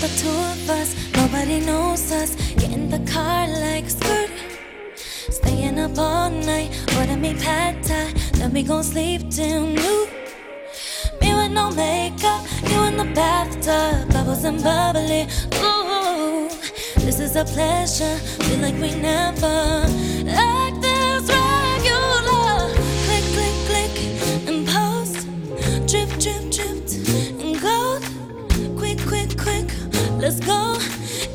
the two of us, nobody knows us. Get in the car like skirt. Staying up all night, order me pad thai, then we gon' sleep till noon. Me with no makeup, you in the bathtub, bubbles and bubbly. Ooh, this is a pleasure, feel like we never act let's go.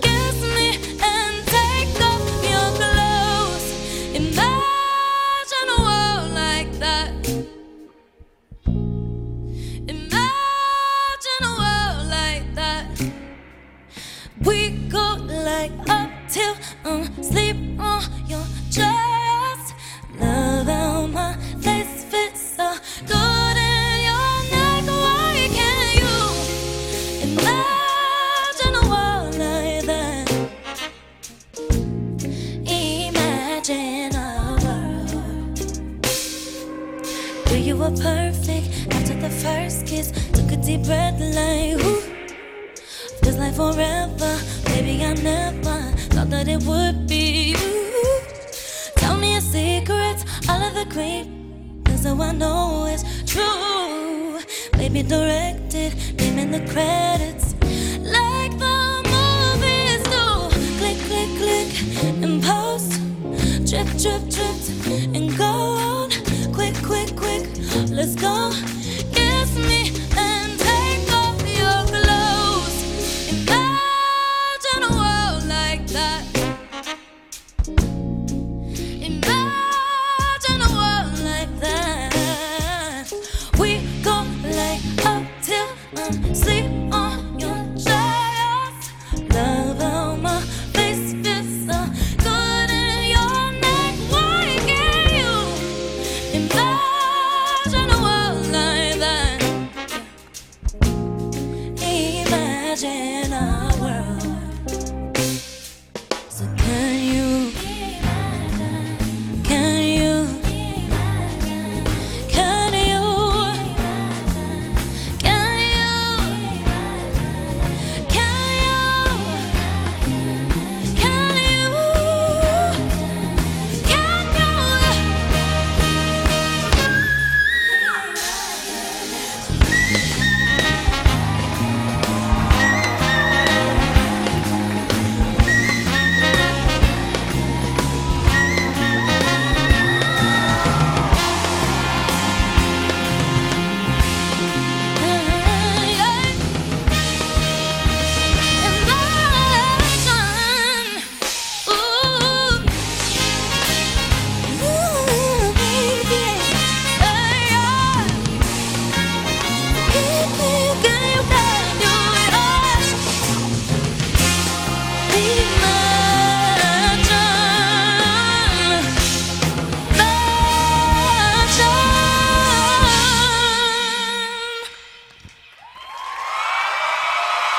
Kiss me and take off your clothes. Imagine a world like that. Imagine a world like that. We go like up till um, sleep were perfect after the first kiss. Took a deep breath, like, whoo. Feels like forever. Baby, I never thought that it would be you. Tell me a secret, all of the creep. So I know it's true. Baby, directed, name in the credits. sleep